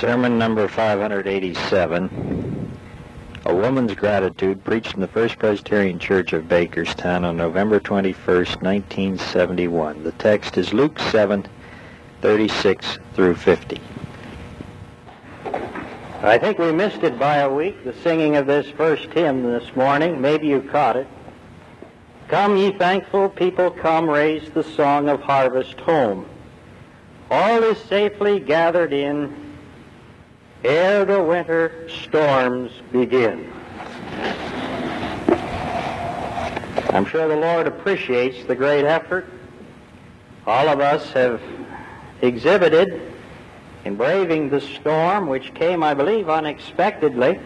Sermon number 587. A Woman's Gratitude, preached in the First Presbyterian Church of Bakerstown on November 21st, 1971. The text is Luke 7, 36 through 50. I think we missed it by a week, the singing of this first hymn this morning. Maybe you caught it. Come, ye thankful people, come, raise the song of harvest home. All is safely gathered in ere the winter storms begin. I'm sure the Lord appreciates the great effort all of us have exhibited in braving the storm, which came, I believe, unexpectedly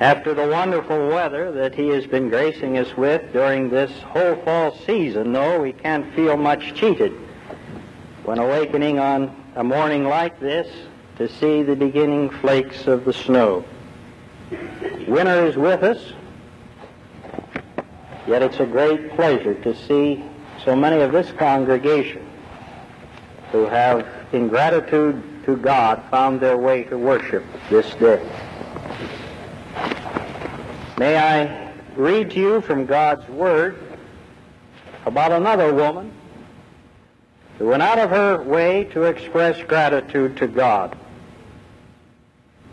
after the wonderful weather that he has been gracing us with during this whole fall season, though we can't feel much cheated when awakening on a morning like this to see the beginning flakes of the snow. Winter is with us, yet it's a great pleasure to see so many of this congregation who have, in gratitude to God, found their way to worship this day. May I read to you from God's Word about another woman who went out of her way to express gratitude to God.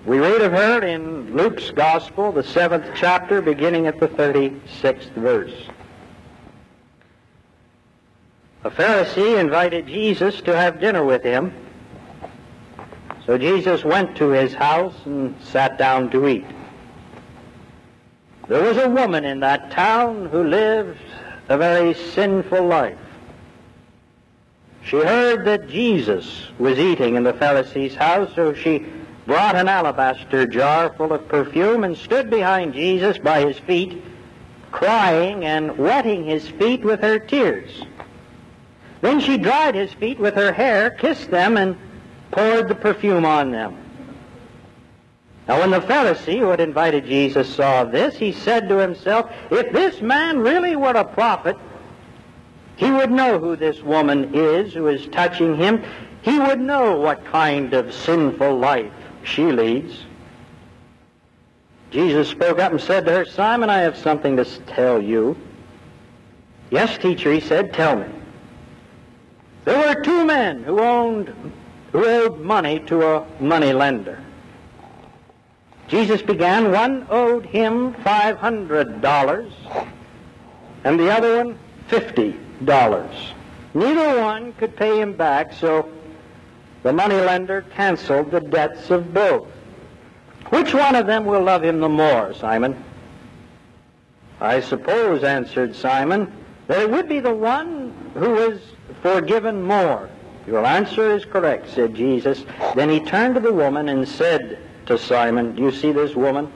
We read of her in Luke's Gospel, the seventh chapter, beginning at the 36th verse. A Pharisee invited Jesus to have dinner with him. So Jesus went to his house and sat down to eat. There was a woman in that town who lived a very sinful life. She heard that Jesus was eating in the Pharisee's house, so she brought an alabaster jar full of perfume and stood behind Jesus by his feet, crying and wetting his feet with her tears. Then she dried his feet with her hair, kissed them, and poured the perfume on them. Now when the Pharisee who had invited Jesus saw this, he said to himself, If this man really were a prophet, he would know who this woman is who is touching him. He would know what kind of sinful life she leads. Jesus spoke up and said to her, Simon, I have something to tell you. Yes, teacher, he said, tell me. There were two men who owned, who owed money to a money lender. Jesus began, one owed him $500 and the other one $50. Neither one could pay him back, so the moneylender canceled the debts of both. Which one of them will love him the more, Simon? I suppose, answered Simon, that it would be the one who was forgiven more. Your answer is correct, said Jesus. Then he turned to the woman and said to Simon, Do you see this woman?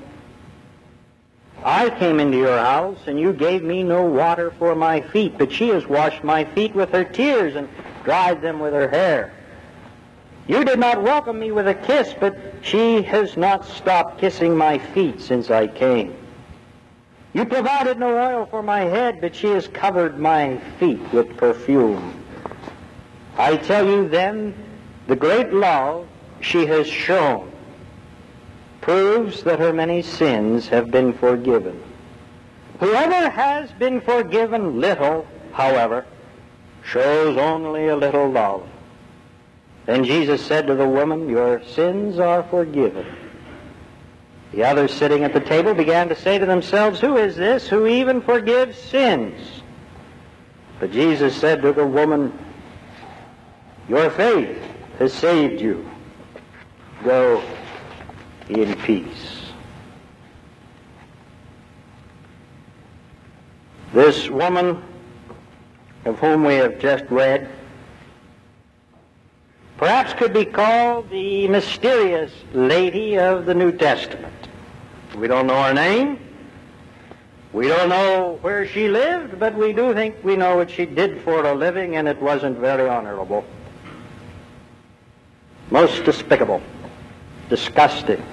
I came into your house, and you gave me no water for my feet, but she has washed my feet with her tears and dried them with her hair. You did not welcome me with a kiss, but she has not stopped kissing my feet since I came. You provided no oil for my head, but she has covered my feet with perfume. I tell you then, the great love she has shown proves that her many sins have been forgiven. Whoever has been forgiven little, however, shows only a little love. Then Jesus said to the woman, Your sins are forgiven. The others sitting at the table began to say to themselves, Who is this who even forgives sins? But Jesus said to the woman, Your faith has saved you. Go in peace. This woman of whom we have just read perhaps could be called the mysterious lady of the New Testament. We don't know her name. We don't know where she lived, but we do think we know what she did for a living, and it wasn't very honorable. Most despicable, disgusting.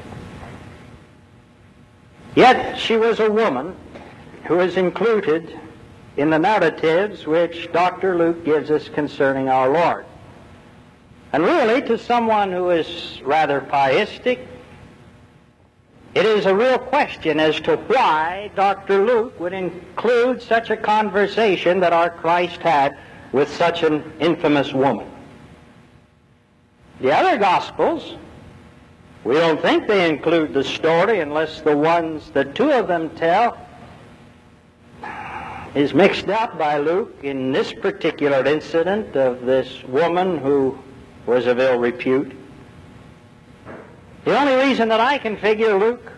Yet she was a woman who is included in the narratives which Dr. Luke gives us concerning our Lord. And really, to someone who is rather pietistic, it is a real question as to why Dr. Luke would include such a conversation that our Christ had with such an infamous woman. The other Gospels, we don't think they include the story unless the ones that two of them tell is mixed up by Luke in this particular incident of this woman who was of ill repute. The only reason that I can figure Luke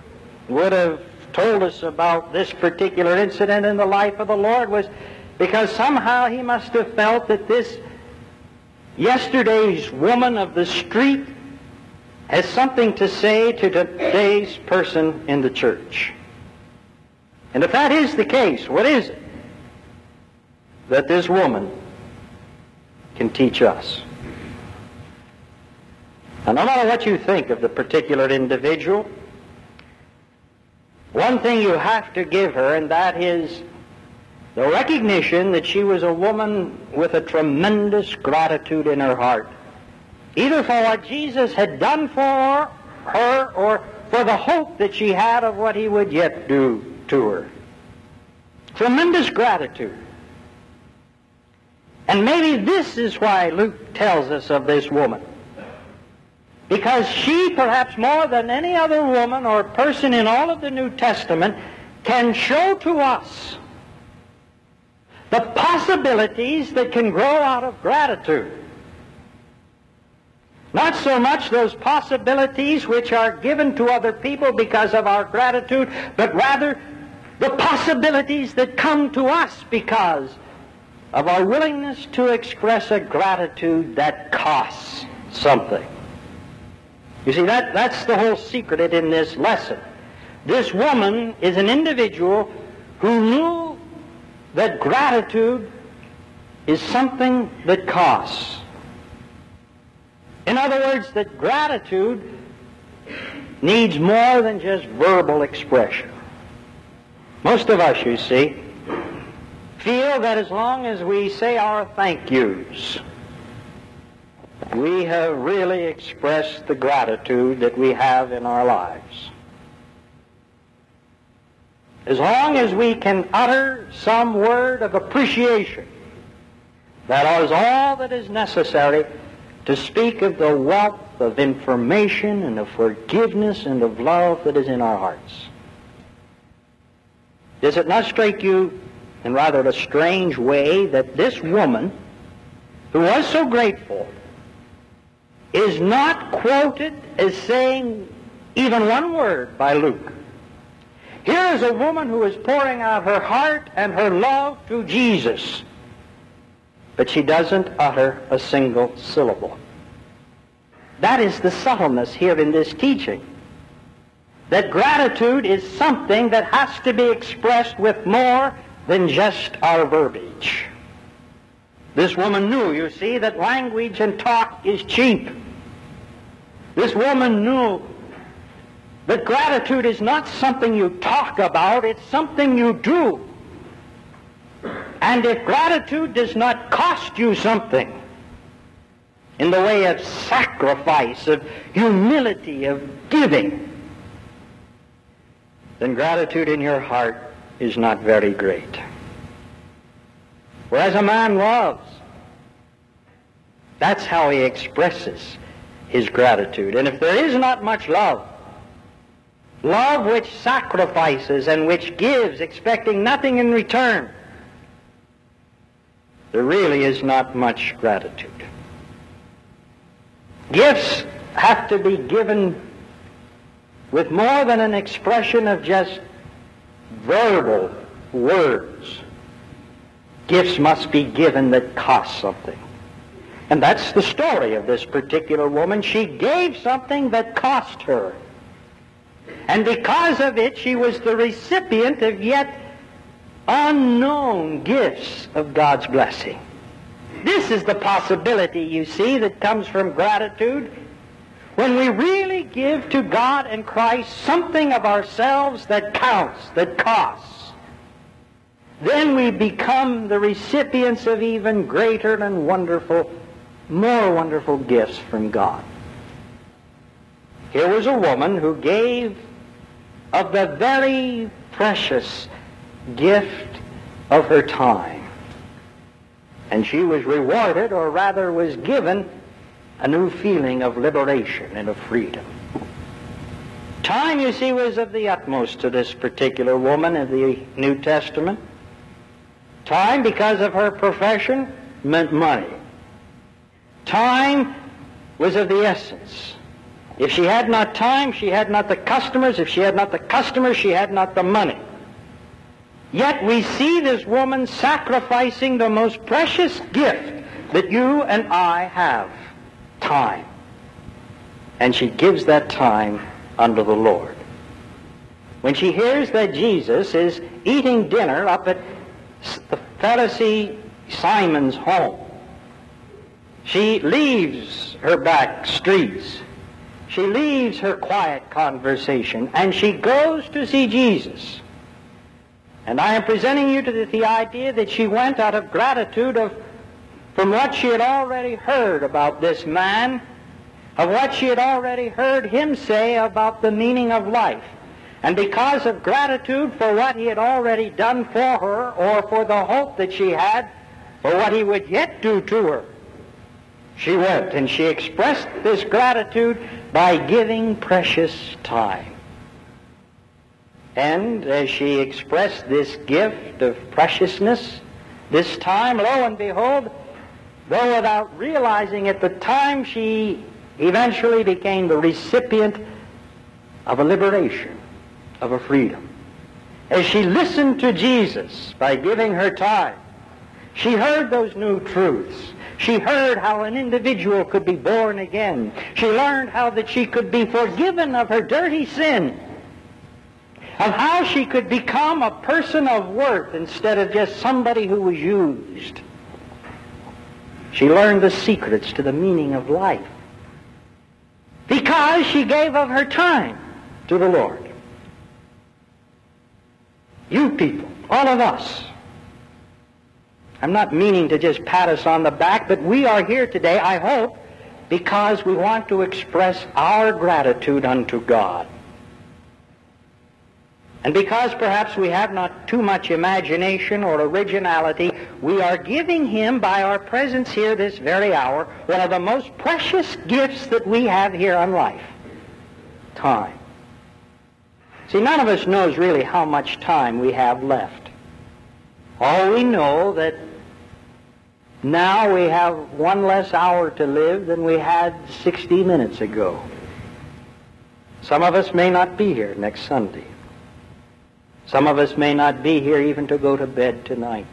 would have told us about this particular incident in the life of the Lord was because somehow he must have felt that this yesterday's woman of the street has something to say to today's person in the church. And if that is the case, what is it that this woman can teach us? And no matter what you think of the particular individual, one thing you have to give her, and that is the recognition that she was a woman with a tremendous gratitude in her heart, either for what Jesus had done for her or for the hope that she had of what he would yet do to her. Tremendous gratitude. And maybe this is why Luke tells us of this woman. Because she, perhaps more than any other woman or person in all of the New Testament, can show to us the possibilities that can grow out of gratitude. Not so much those possibilities which are given to other people because of our gratitude, but rather the possibilities that come to us because of our willingness to express a gratitude that costs something. You see, that, that's the whole secret in this lesson. This woman is an individual who knew that gratitude is something that costs. In other words, that gratitude needs more than just verbal expression. Most of us, you see, feel that as long as we say our thank yous, we have really expressed the gratitude that we have in our lives. As long as we can utter some word of appreciation, that is all that is necessary to speak of the wealth of information and of forgiveness and of love that is in our hearts. Does it not strike you in rather a strange way that this woman, who was so grateful, is not quoted as saying even one word by Luke? Here is a woman who is pouring out her heart and her love to Jesus, but she doesn't utter a single syllable. That is the subtleness here in this teaching. That gratitude is something that has to be expressed with more than just our verbiage. This woman knew, you see, that language and talk is cheap. This woman knew that gratitude is not something you talk about, it's something you do. And if gratitude does not cost you something in the way of sacrifice, of humility, of giving, then gratitude in your heart is not very great. Whereas a man loves, that's how he expresses his gratitude. And if there is not much love, Love which sacrifices and which gives, expecting nothing in return. There really is not much gratitude. Gifts have to be given with more than an expression of just verbal words. Gifts must be given that cost something. And that's the story of this particular woman. She gave something that cost her. And because of it, she was the recipient of yet unknown gifts of God's blessing. This is the possibility, you see, that comes from gratitude. When we really give to God and Christ something of ourselves that counts, that costs, then we become the recipients of even greater and wonderful more wonderful gifts from God. Here was a woman who gave of the very precious gift of her time. And she was rewarded, or rather was given, a new feeling of liberation and of freedom. Time, you see, was of the utmost to this particular woman in the New Testament. Time, because of her profession, meant money. Time was of the essence. If she had not time, she had not the customers. If she had not the customers, she had not the money. Yet we see this woman sacrificing the most precious gift that you and I have, time. And she gives that time unto the Lord. When she hears that Jesus is eating dinner up at the Pharisee Simon's home, she leaves her back streets. She leaves her quiet conversation and she goes to see Jesus. And I am presenting you to the, the idea that she went out of gratitude of, from what she had already heard about this man, of what she had already heard him say about the meaning of life. And because of gratitude for what he had already done for her, or for the hope that she had for what he would yet do to her, she went and she expressed this gratitude by giving precious time. And as she expressed this gift of preciousness, this time, lo and behold, though without realizing at the time, she eventually became the recipient of a liberation, of a freedom. As she listened to Jesus by giving her time, she heard those new truths. She heard how an individual could be born again. She learned how that she could be forgiven of her dirty sin of how she could become a person of worth instead of just somebody who was used. She learned the secrets to the meaning of life because she gave of her time to the Lord. You people, all of us, I'm not meaning to just pat us on the back, but we are here today, I hope, because we want to express our gratitude unto God. And because perhaps we have not too much imagination or originality, we are giving him, by our presence here this very hour, one of the most precious gifts that we have here on life. Time. See, none of us knows really how much time we have left. All we know that now we have one less hour to live than we had 60 minutes ago. Some of us may not be here next Sunday. Some of us may not be here even to go to bed tonight.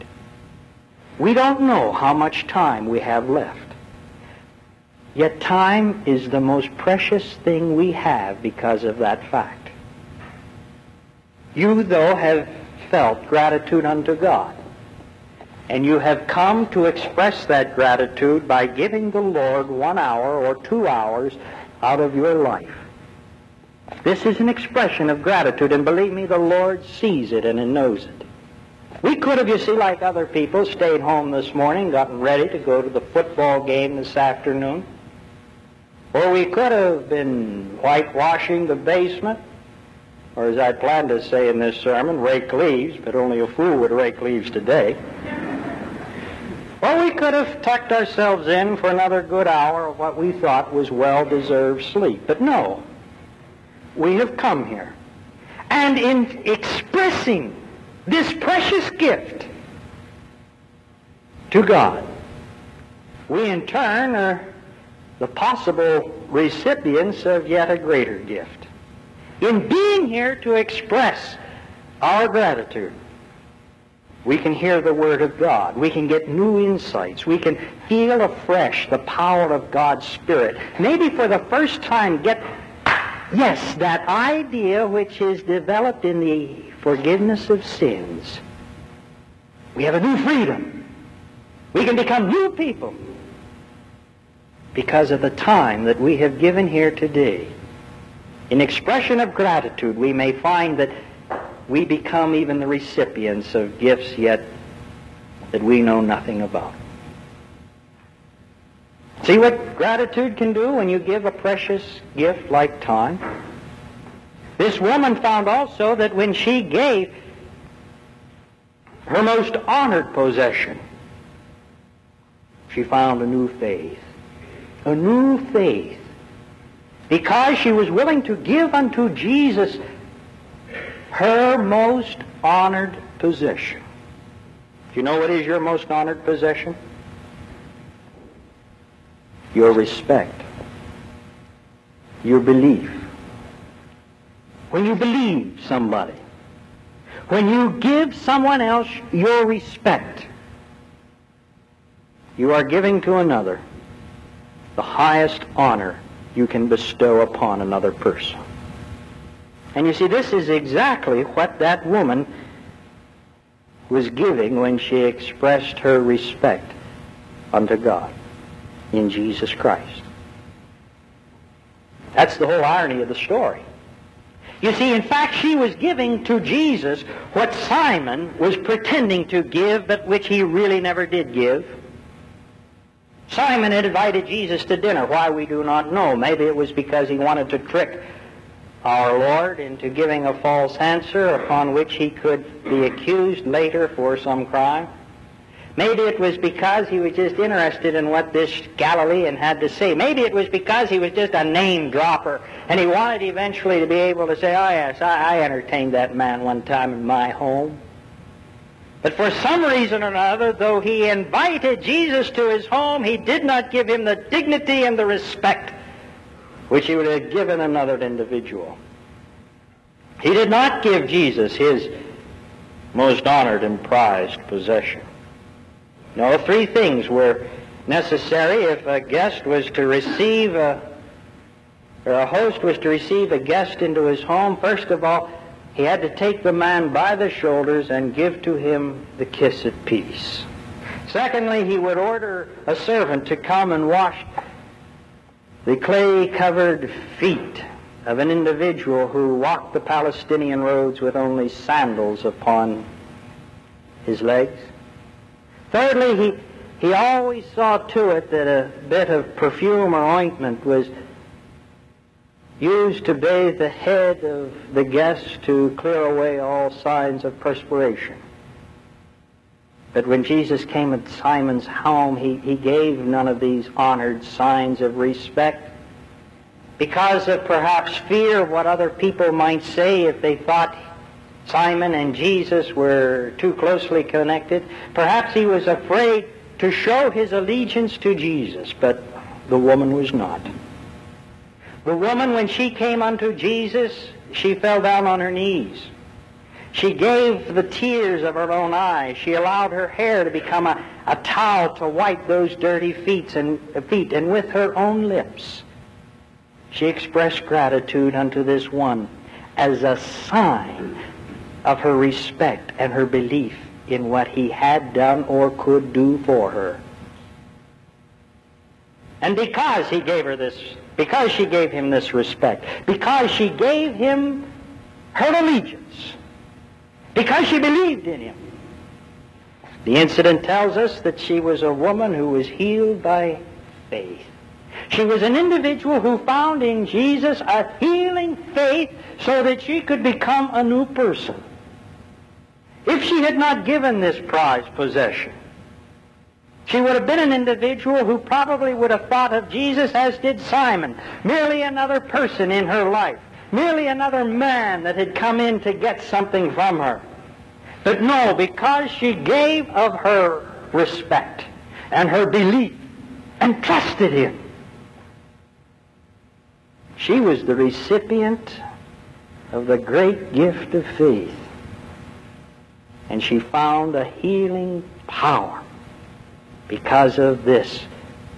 We don't know how much time we have left. Yet time is the most precious thing we have because of that fact. You, though, have felt gratitude unto God. And you have come to express that gratitude by giving the Lord one hour or two hours out of your life. This is an expression of gratitude, and believe me, the Lord sees it and knows it. We could have, you see, like other people, stayed home this morning, gotten ready to go to the football game this afternoon. Or we could have been whitewashing the basement, or as I planned to say in this sermon, rake leaves, but only a fool would rake leaves today. Well, we could have tucked ourselves in for another good hour of what we thought was well-deserved sleep. But no, we have come here. And in expressing this precious gift to God, we in turn are the possible recipients of yet a greater gift. In being here to express our gratitude, we can hear the Word of God. We can get new insights. We can feel afresh the power of God's Spirit. Maybe for the first time get Yes, that idea which is developed in the forgiveness of sins. We have a new freedom. We can become new people because of the time that we have given here today. In expression of gratitude, we may find that we become even the recipients of gifts yet that we know nothing about. See what gratitude can do when you give a precious gift like time? This woman found also that when she gave her most honored possession, she found a new faith. A new faith. Because she was willing to give unto Jesus her most honored possession. Do you know what is your most honored possession? Your respect. Your belief. When you believe somebody. When you give someone else your respect. You are giving to another the highest honor you can bestow upon another person. And you see, this is exactly what that woman was giving when she expressed her respect unto God in Jesus Christ. That's the whole irony of the story. You see, in fact, she was giving to Jesus what Simon was pretending to give, but which he really never did give. Simon had invited Jesus to dinner. Why, we do not know. Maybe it was because he wanted to trick our Lord into giving a false answer upon which he could be accused later for some crime. Maybe it was because he was just interested in what this Galilean had to say. Maybe it was because he was just a name dropper and he wanted eventually to be able to say, oh yes, I, I entertained that man one time in my home. But for some reason or another, though he invited Jesus to his home, he did not give him the dignity and the respect which he would have given another individual. He did not give Jesus his most honored and prized possession. No, three things were necessary if a guest was to receive a, or a host was to receive a guest into his home. First of all, he had to take the man by the shoulders and give to him the kiss of peace. Secondly, he would order a servant to come and wash the clay-covered feet of an individual who walked the Palestinian roads with only sandals upon his legs. Thirdly, he, he always saw to it that a bit of perfume or ointment was used to bathe the head of the guest to clear away all signs of perspiration. But when Jesus came at Simon's home, he, he gave none of these honored signs of respect because of perhaps fear of what other people might say if they thought Simon and Jesus were too closely connected. Perhaps he was afraid to show his allegiance to Jesus, but the woman was not. The woman, when she came unto Jesus, she fell down on her knees. She gave the tears of her own eyes. She allowed her hair to become a, a towel to wipe those dirty feet and, feet. And with her own lips, she expressed gratitude unto this one as a sign of her respect and her belief in what he had done or could do for her. And because he gave her this, because she gave him this respect, because she gave him her allegiance, because she believed in him, the incident tells us that she was a woman who was healed by faith. She was an individual who found in Jesus a healing faith so that she could become a new person. If she had not given this prized possession, she would have been an individual who probably would have thought of Jesus as did Simon, merely another person in her life, merely another man that had come in to get something from her. But no, because she gave of her respect and her belief and trusted him, she was the recipient of the great gift of faith and she found a healing power because of this,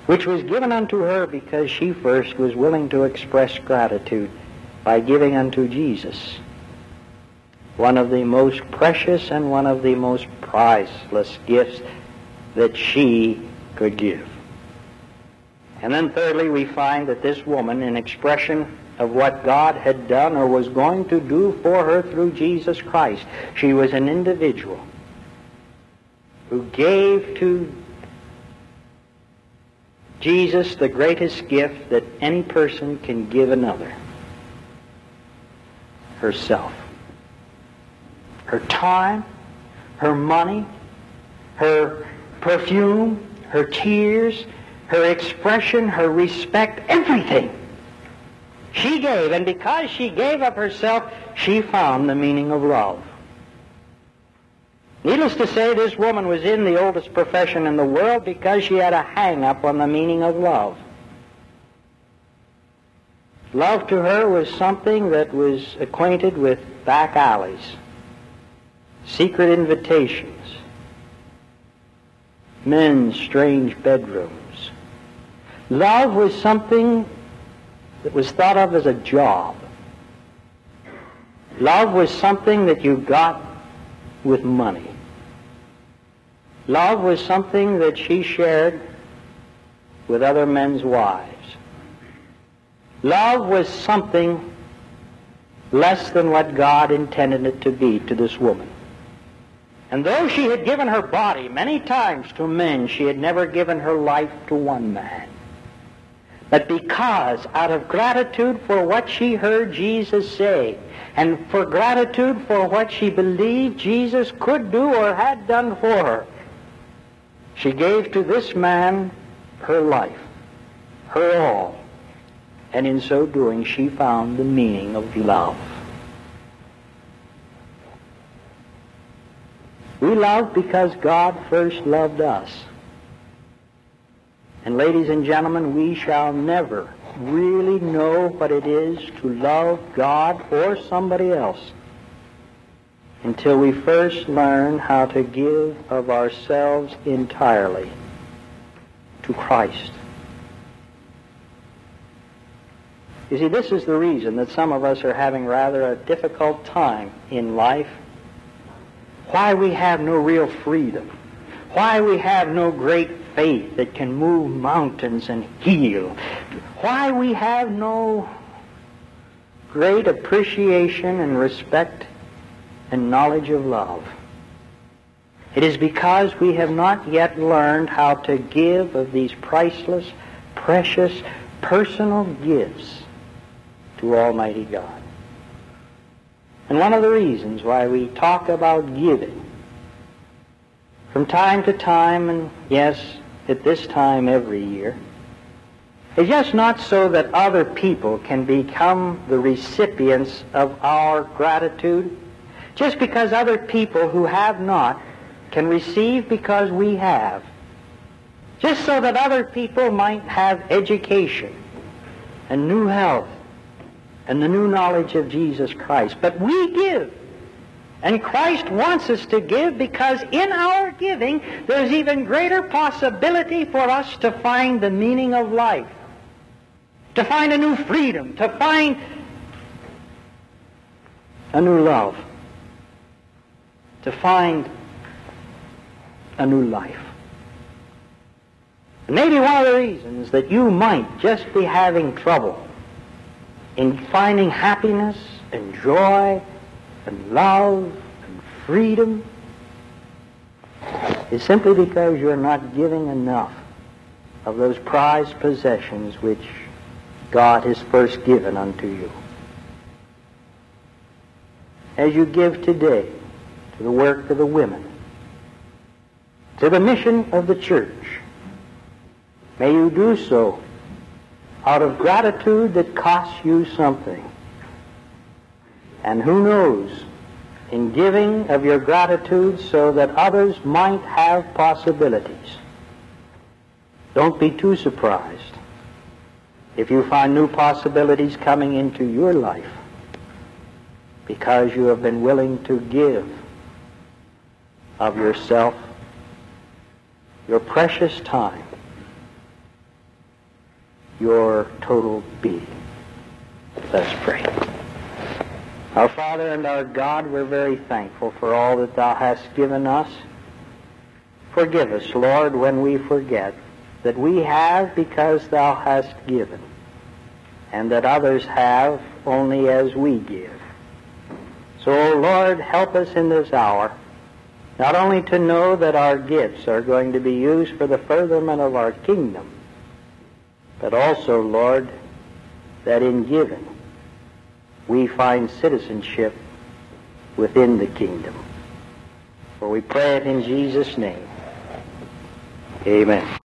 which was given unto her because she first was willing to express gratitude by giving unto Jesus one of the most precious and one of the most priceless gifts that she could give. And then thirdly, we find that this woman, in expression of what God had done or was going to do for her through Jesus Christ. She was an individual who gave to Jesus the greatest gift that any person can give another herself. Her time, her money, her perfume, her tears, her expression, her respect, everything. She gave, and because she gave of herself, she found the meaning of love. Needless to say, this woman was in the oldest profession in the world because she had a hang-up on the meaning of love. Love to her was something that was acquainted with back alleys, secret invitations, men's strange bedrooms. Love was something that was thought of as a job. Love was something that you got with money. Love was something that she shared with other men's wives. Love was something less than what God intended it to be to this woman. And though she had given her body many times to men, she had never given her life to one man. But because out of gratitude for what she heard Jesus say, and for gratitude for what she believed Jesus could do or had done for her, she gave to this man her life, her all. And in so doing, she found the meaning of love. We love because God first loved us. And ladies and gentlemen, we shall never really know what it is to love God or somebody else until we first learn how to give of ourselves entirely to Christ. You see, this is the reason that some of us are having rather a difficult time in life. Why we have no real freedom. Why we have no great faith that can move mountains and heal. Why we have no great appreciation and respect and knowledge of love. It is because we have not yet learned how to give of these priceless, precious, personal gifts to Almighty God. And one of the reasons why we talk about giving from time to time, and yes, at this time every year, is just not so that other people can become the recipients of our gratitude, just because other people who have not can receive because we have, just so that other people might have education and new health and the new knowledge of Jesus Christ. But we give. And Christ wants us to give because in our giving there's even greater possibility for us to find the meaning of life, to find a new freedom, to find a new love, to find a new life. And Maybe one of the reasons that you might just be having trouble in finding happiness and joy and love and freedom is simply because you're not giving enough of those prized possessions which God has first given unto you. As you give today to the work of the women, to the mission of the church, may you do so out of gratitude that costs you something. And who knows, in giving of your gratitude so that others might have possibilities. Don't be too surprised if you find new possibilities coming into your life because you have been willing to give of yourself, your precious time, your total being. Let us pray. Our Father and our God, we're very thankful for all that Thou hast given us. Forgive us, Lord, when we forget that we have because Thou hast given, and that others have only as we give. So, Lord, help us in this hour not only to know that our gifts are going to be used for the furtherment of our kingdom, but also, Lord, that in giving we find citizenship within the kingdom. For we pray it in Jesus' name. Amen.